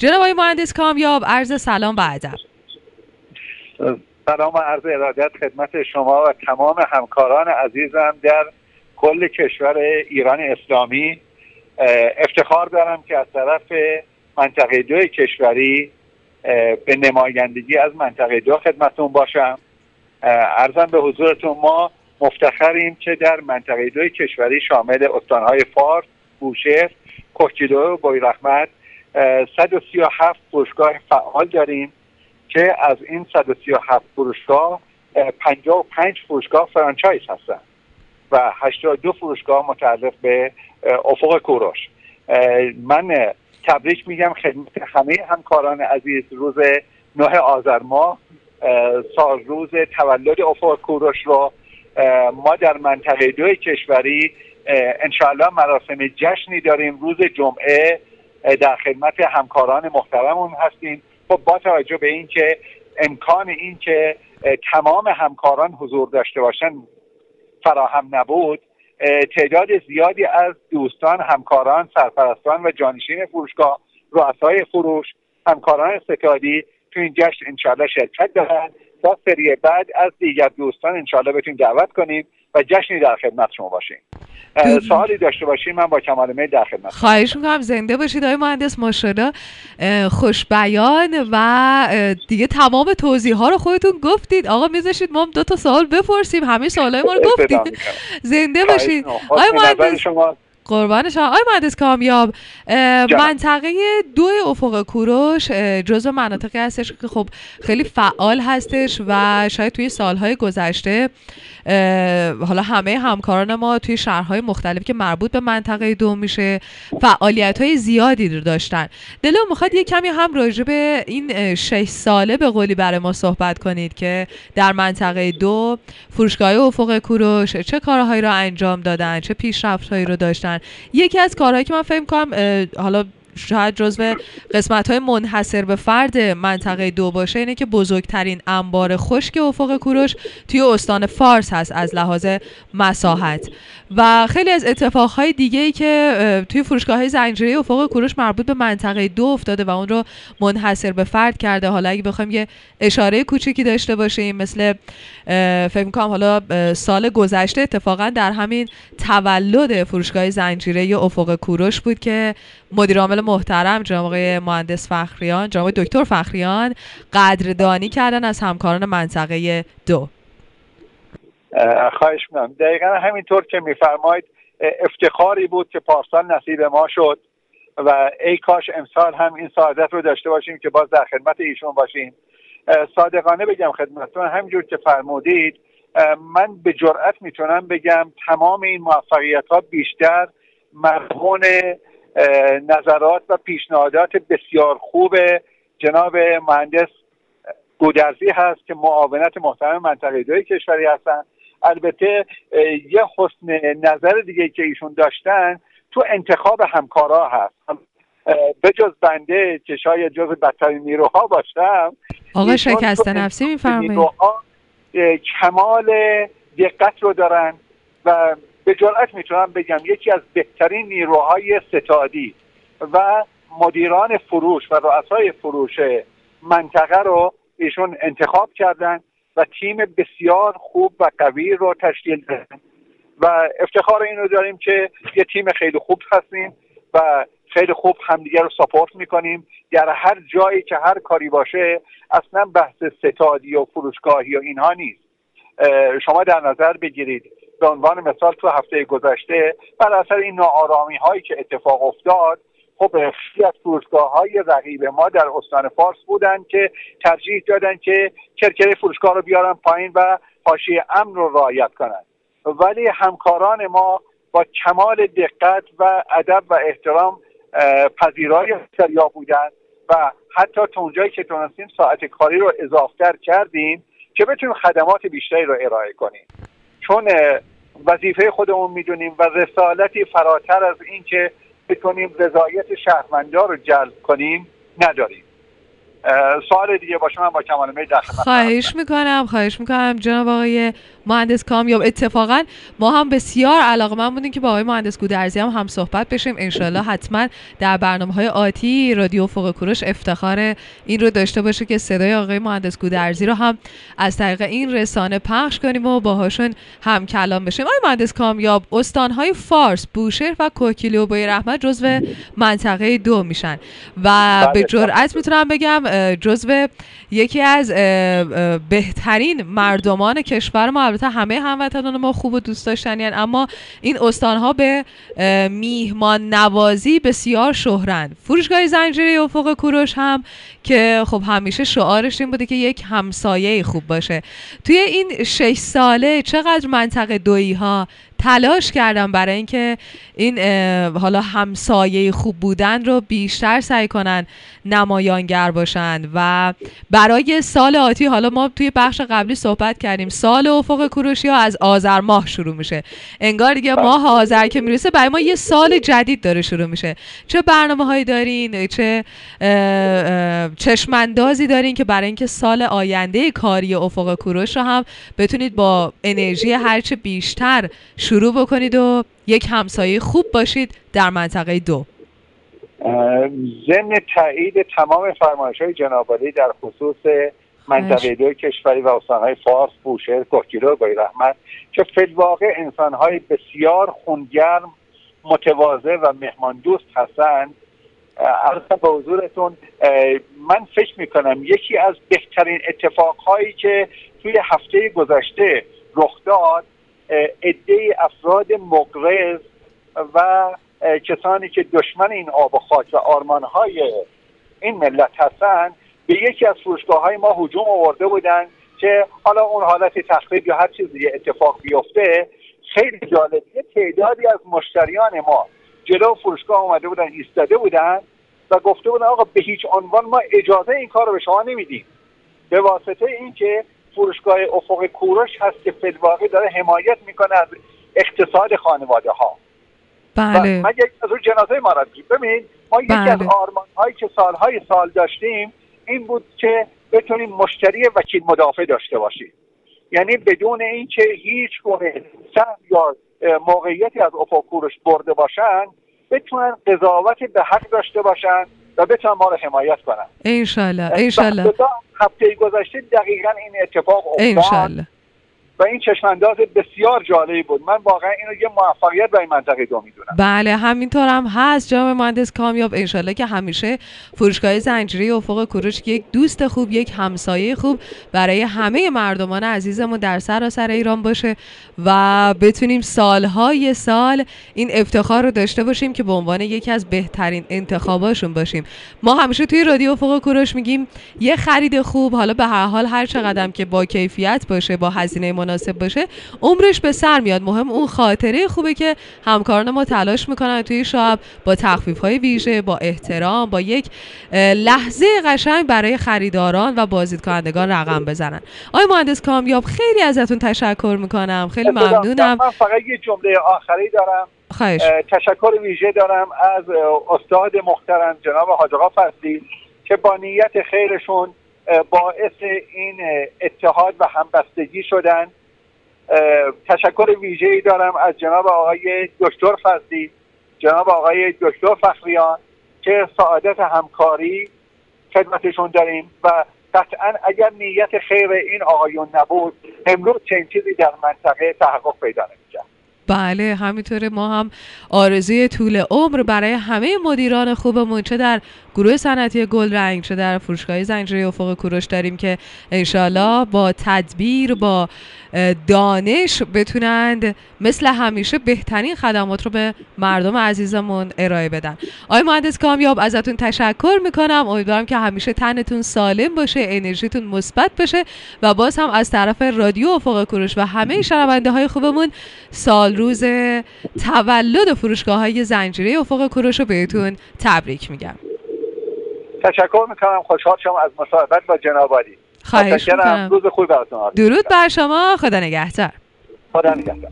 جناب آقای مهندس کامیاب عرض سلام و ادب. سلام و عرض ارادت خدمت شما و تمام همکاران عزیزم در کل کشور ایران اسلامی. افتخار دارم که از طرف منطقه دو کشوری به نمایندگی از منطقه دو خدمتون باشم. ارزم به حضورتون ما مفتخریم که در منطقه دو کشوری شامل استانهای فارس، بوشهر، کوکیدو و بویرحمت 137 فروشگاه فعال داریم که از این 137 فروشگاه 55 فروشگاه فرانچایز هستن و 82 فروشگاه متعلق به افق کوروش. من تبریک میگم خدمت همه همکاران عزیز روز 9 آذر ماه. سال روز تولد افق کوروش رو ما در منطقه دو کشوری انشاءالله مراسم جشنی داریم. روز جمعه در خدمت همکاران محترمون هستیم. خب با توجه به اینکه امکان اینکه تمام همکاران حضور داشته باشن فراهم نبود تعداد زیادی از دوستان همکاران سرپرستان و جانشین فروشگاه رؤسای فروش همکاران ستادی تو این جشن انشاءالله شرکت دارن. تا سری بعد از دیگر دوستان انشاءالله بتونیم دعوت کنیم و جشنی در خدمت شما باشیم سوالی داشته باشیم من با کمال میل در خدمت خواهش می‌کنم. زنده باشید آقای مهندس ماشاءالله خوش بیان و دیگه تمام توضیح ها رو خودتون گفتید. آقا میذاشید ما دو تا سوال بپرسیم. همه سوالای ما رو گفتید. زنده باشید. آقای مهندس. قربان شما. آقای مهندس کامیاب منطقه دو افق کوروش جزو مناطقی هستش که خب خیلی فعال هستش و شاید توی سالهای گذشته حالا همه همکاران ما توی شهرهای مختلفی که مربوط به منطقه دو میشه فعالیت های زیادی رو داشتن. دلو می‌خواد یه کمی هم راجع به این شش ساله به قولی برای ما صحبت کنید که در منطقه دو فروشگاه افق کوروش چه کارهایی رو انجام دادن چه پیشرفتهایی رو داشتن. یکی از کارهایی که من فهم کنم حالا شاید جزو قسمت های منحصر به فرد منطقه دو باشه اینه که بزرگترین انبار خشک افق کوروش توی استان فارس هست از لحاظ مساحت. و خیلی از اتفاقهای دیگه ای که توی فروشگاه های زنجیره افق کوروش مربوط به منطقه دو افتاده و اون رو منحصر به فرد کرده. حالا اگه بخوایم یه اشاره کوچیکی داشته باشیم مثل فکر می‌کنم حالا سال گذشته اتفاقا در همین تولد فروشگاه زنجیره افق کوروش بود که مدیر عامل محترم جناب آقای مهندس فخریان جناب دکتر فخریان قدردانی کردن از همکاران منطقه دو. خواهش می‌کنم. دقیقا همینطور که میفرمایید افتخاری بود که پارسال نصیب ما شد و ای کاش امسال هم این سعادت رو داشته باشیم که باز در خدمت ایشون باشیم. صادقانه بگم خدمتتون همینجور که فرمودید من به جرأت می‌تونم بگم تمام این موفقیت ها بیشتر مرهون نظرات و پیشنهادات بسیار خوب جناب مهندس گودرزی هست که معاونت محترم منطقه دوی کشوری هستن. البته یه حسن نظر دیگه که ایشون داشتن تو انتخاب همکارا هست. به جز بنده که شاید جز بدترین نیروها باشم آقا شکست نفسی میفرمایید. کمال دقت رو دارن و به جرأت می‌تونم بگم یکی از بهترین نیروهای ستادی و مدیران فروش و رؤسای فروش منطقه رو ایشون انتخاب کردن. و تیم بسیار خوب و قوی رو تشکیل دادن. و افتخار اینو داریم که یه تیم خیلی خوب هستیم و خیلی خوب همدیگه رو ساپورت می‌کنیم. در هر جایی که هر کاری باشه اصلا بحث ستادی و فروشگاهی و اینها نیست. شما در نظر بگیرید. به عنوان مثال تو هفته گذشته بر اثر این ناآرامی هایی که اتفاق افتاد خب خیلی از فروشگاه های رقیب ما در استان فارس بودن که ترجیح دادن که کرکره فروشگاه رو بیارن پایین و حاشیه امن رو رعایت کنند ولی همکاران ما با کمال دقت و ادب و احترام پذیرای سریا بودن و حتی تا اونجایی که تونستیم ساعت کاری رو اضافتر کردیم که بتونیم خدمات بیشتری رو ارائه کنیم. چون وظیفه خودمون می‌دونیم و رسالتی فراتر از اینکه بتونیم رضایت شهرمندا رو جلب کنیم نداریم. سوال دیگه باشه من با کمال میل در خواهش می‌کنم خواهش می‌کنم. جناب آقای مهندس کامیاب اتفاقا ما هم بسیار علاقه من بودیم که با آقای مهندس گودرزی هم هم صحبت بشیم. انشالله حتما در برنامه های آتی رادیو فوق کوروش افتخار این رو داشته باشه که صدای آقای مهندس گودرزی رو هم از طریق این رسانه پخش کنیم و باهاشون هم کلام بشیم. آقای مهندس کامیاب استانهای فارس بوشهر و کوکیلی و بای رحمت جزو منطقه دو میشن. و به بله، جرأت می‌تونم بگم جزو یکی از بهترین مردمان کشور ما. البته همه هموطنان ما خوب و دوست داشتنی اما این استانها به میهمان نوازی بسیار شهرند. فروشگاه زنجیره افق کوروش هم که خب همیشه شعارش این بوده که یک همسایه خوب باشه. توی این شش ساله چقدر منطقه دویی ها تلاش کردم برای اینکه این حالا همسایه خوب بودن رو بیشتر سعی کنن نمایانگر باشن و برای سال آتی حالا ما توی بخش قبلی صحبت کردیم سال افق کوروشی ها از آذر ماه شروع میشه. انگار دیگه ماه آذر که می‌رسه برای ما یه سال جدید داره شروع میشه. چه برنامه هایی دارین چه چشماندازی دارین که برای اینکه سال آینده کاری افق کوروش رو هم بتونید با انرژی هرچه بیشتر شروع بکنید و یک همسایه خوب باشید در منطقه دو. ضمن تایید تمام فرمایش های جنابالی در خصوص منطقه دو کشوری و استانهای فارس بوشهر کوکیلو و رحمت که فیلواقع انسانهای بسیار خونگرم متواضع و مهمان دوست هستند. ارزم به حضورتون من فکر می‌کنم یکی از بهترین اتفاقهایی که توی هفته گذشته رخ داد عده افراد مقرز و کسانی که دشمن این آب و خاک و آرمانهای این ملت هستند به یکی از فروشگاه های ما هجوم آورده بودن که حالا اون حالت تخریب یا هر چیزی اتفاق بیفته. خیلی جالب تعدادی از مشتریان ما جلو فروشگاه اومده بودن ایستاده بودن و گفته بودن آقا به هیچ عنوان ما اجازه این کار رو به شما نمیدیم. به واسطه اینکه فروشگاه افق کوروش هست که فیلواقع داره حمایت می‌کنه از اقتصاد خانواده ها بله من یک از اون جنازه ما را ببین ما یکی از بله. آرمان هایی که سالهای سال داشتیم این بود که بتونیم مشتری وکیل مدافع داشته باشیم. یعنی بدون اینکه هیچ گونه سهم یا موقعیتی از افق کوروش برده باشن بتونن قضاوت به حق داشته باشن. و بتونن ما رو حمایت کنن. انشالله انشالله هفته گذشته دقیقا این اتفاق افتاد. و این چشمانداز بسیار جالبی بود. من واقعا اینو یه موفقیت برای منطقه دو می‌دونم. بله همینطور هم هست. جناب مهندس کامیاب انشالله که همیشه فروشگاه زنجیره افق کوروش یک دوست خوب یک همسایه خوب برای همه مردمان عزیزمون در سراسر ایران باشه و بتونیم سالهای سال این افتخار رو داشته باشیم که به عنوان یکی از بهترین انتخاباشون باشیم. ما همیشه توی رادیو افق کوروش میگیم یه خرید خوب حالا به هر حال هر چقدر که با کیفیت باشه با هزینه مناسب باشه عمرش به سر میاد. مهم اون خاطره خوبه که همکاران ما تلاش می‌کنن توی شب با تخفیف های ویژه با احترام با یک لحظه قشنگ برای خریداران و بازدید کنندگان رقم بزنن. آقای مهندس کامیاب خیلی ازتون تشکر می‌کنم. خیلی ممنونم. من فقط یه جمله آخری دارم. خواهش. تشکر ویژه دارم از استاد محترم جناب حاج آقا فضلی که با نیت خیرشون باعث این اتحاد و همبستگی شدن. تشکر ویژه‌ای دارم از جناب آقای دکتر فضلی جناب آقای دکتر فخریان که سعادت همکاری خدمتشون داریم و قطعا اگر نیت خیر این آقایون نبود امروز چنین چیزی در منطقه تحقق پیدا نمی‌کرد. بله همینطوره. ما هم آرزوی طول عمر برای همه مدیران خوبمون چه در گروه صنعتی گل رنگ چه در فروشگاه زنجیره افق کوروش داریم که انشالله با تدبیر با دانش بتونند مثل همیشه بهترین خدمات رو به مردم عزیزمون ارائه بدن. آقای مهندس کامیاب ازتون تشکر می‌کنم. امیدوارم که همیشه تنتون سالم باشه انرژیتون مثبت باشه و باز هم از طرف رادیو افق کوروش و همه شنونده های خوبمون سال روز تولد فروشگاه های زنجیره افق کوروش رو بهتون تبریک میگم. تشکر می‌کنم. خوشحال شما از مصاحبت با جناب علی. خواهش می‌کنم. روز خوبی براتون درود بر شما. خدا نگهدار. خدا نگهدار.